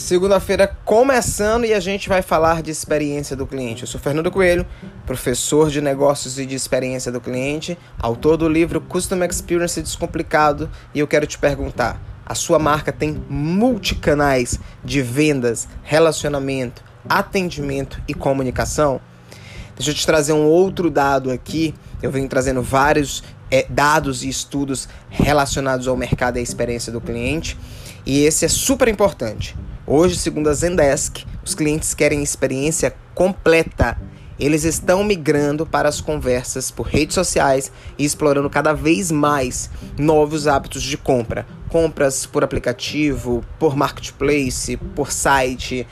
Segunda-feira começando e a gente vai falar de experiência do cliente. Eu sou Fernando Coelho, professor de negócios e de experiência do cliente, autor do livro Custom Experience Descomplicado, e eu quero te perguntar: a sua marca tem multicanais de vendas, relacionamento, atendimento e comunicação? Deixa eu te trazer um outro dado aqui. Eu venho trazendo vários é, dados e estudos relacionados ao mercado e à experiência do cliente, e esse é super importante. Hoje, segundo a Zendesk, os clientes querem experiência completa. Eles estão migrando para as conversas por redes sociais e explorando cada vez mais novos hábitos de compra. Compras por aplicativo, por marketplace, por site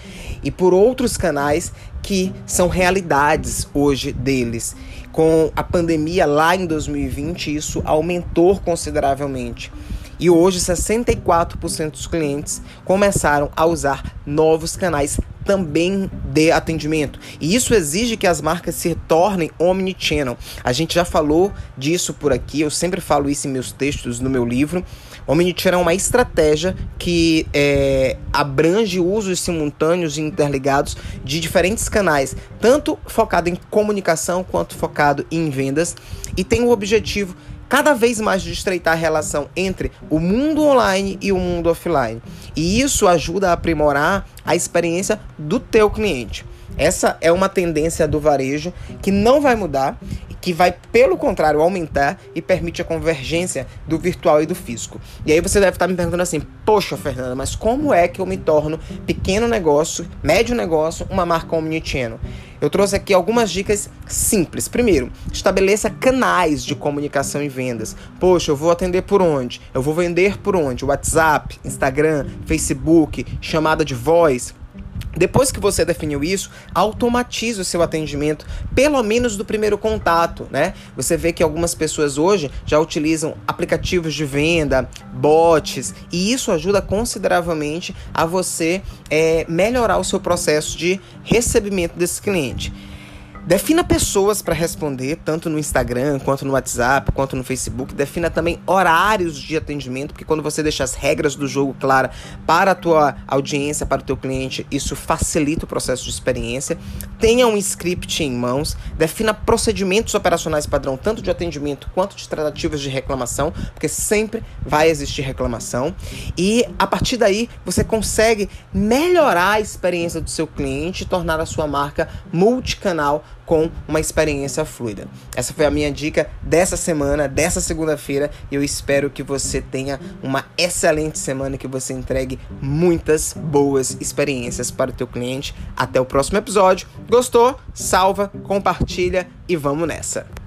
e por outros canais que são realidades hoje deles. Com a pandemia lá em 2020, isso aumentou consideravelmente. E hoje 64% dos clientes começaram a usar novos canais também de atendimento. E isso exige que as marcas se tornem omnichannel. A gente já falou disso por aqui, eu sempre falo isso em meus textos no meu livro. Omnichannel é uma estratégia que é, abrange usos simultâneos e interligados de diferentes canais, tanto focado em comunicação quanto focado em vendas, e tem o objetivo cada vez mais de estreitar a relação entre o mundo online e o mundo offline. E isso ajuda a aprimorar a experiência do teu cliente. Essa é uma tendência do varejo que não vai mudar que vai, pelo contrário, aumentar e permite a convergência do virtual e do físico. E aí você deve estar me perguntando assim: poxa, Fernanda, mas como é que eu me torno pequeno negócio, médio negócio, uma marca omnichannel? Eu trouxe aqui algumas dicas simples. Primeiro, estabeleça canais de comunicação e vendas. Poxa, eu vou atender por onde? Eu vou vender por onde? WhatsApp, Instagram, Facebook, chamada de voz. Depois que você definiu isso, automatize o seu atendimento, pelo menos do primeiro contato, né? Você vê que algumas pessoas hoje já utilizam aplicativos de venda, bots, e isso ajuda consideravelmente a você é, melhorar o seu processo de recebimento desse cliente. Defina pessoas para responder, tanto no Instagram, quanto no WhatsApp, quanto no Facebook. Defina também horários de atendimento, porque quando você deixa as regras do jogo claras para a tua audiência, para o teu cliente, isso facilita o processo de experiência. Tenha um script em mãos. Defina procedimentos operacionais padrão, tanto de atendimento quanto de tratativas de reclamação, porque sempre vai existir reclamação. E a partir daí, você consegue melhorar a experiência do seu cliente e tornar a sua marca multicanal com uma experiência fluida. Essa foi a minha dica dessa semana, dessa segunda-feira, e eu espero que você tenha uma excelente semana que você entregue muitas boas experiências para o teu cliente. Até o próximo episódio. Gostou? Salva, compartilha e vamos nessa.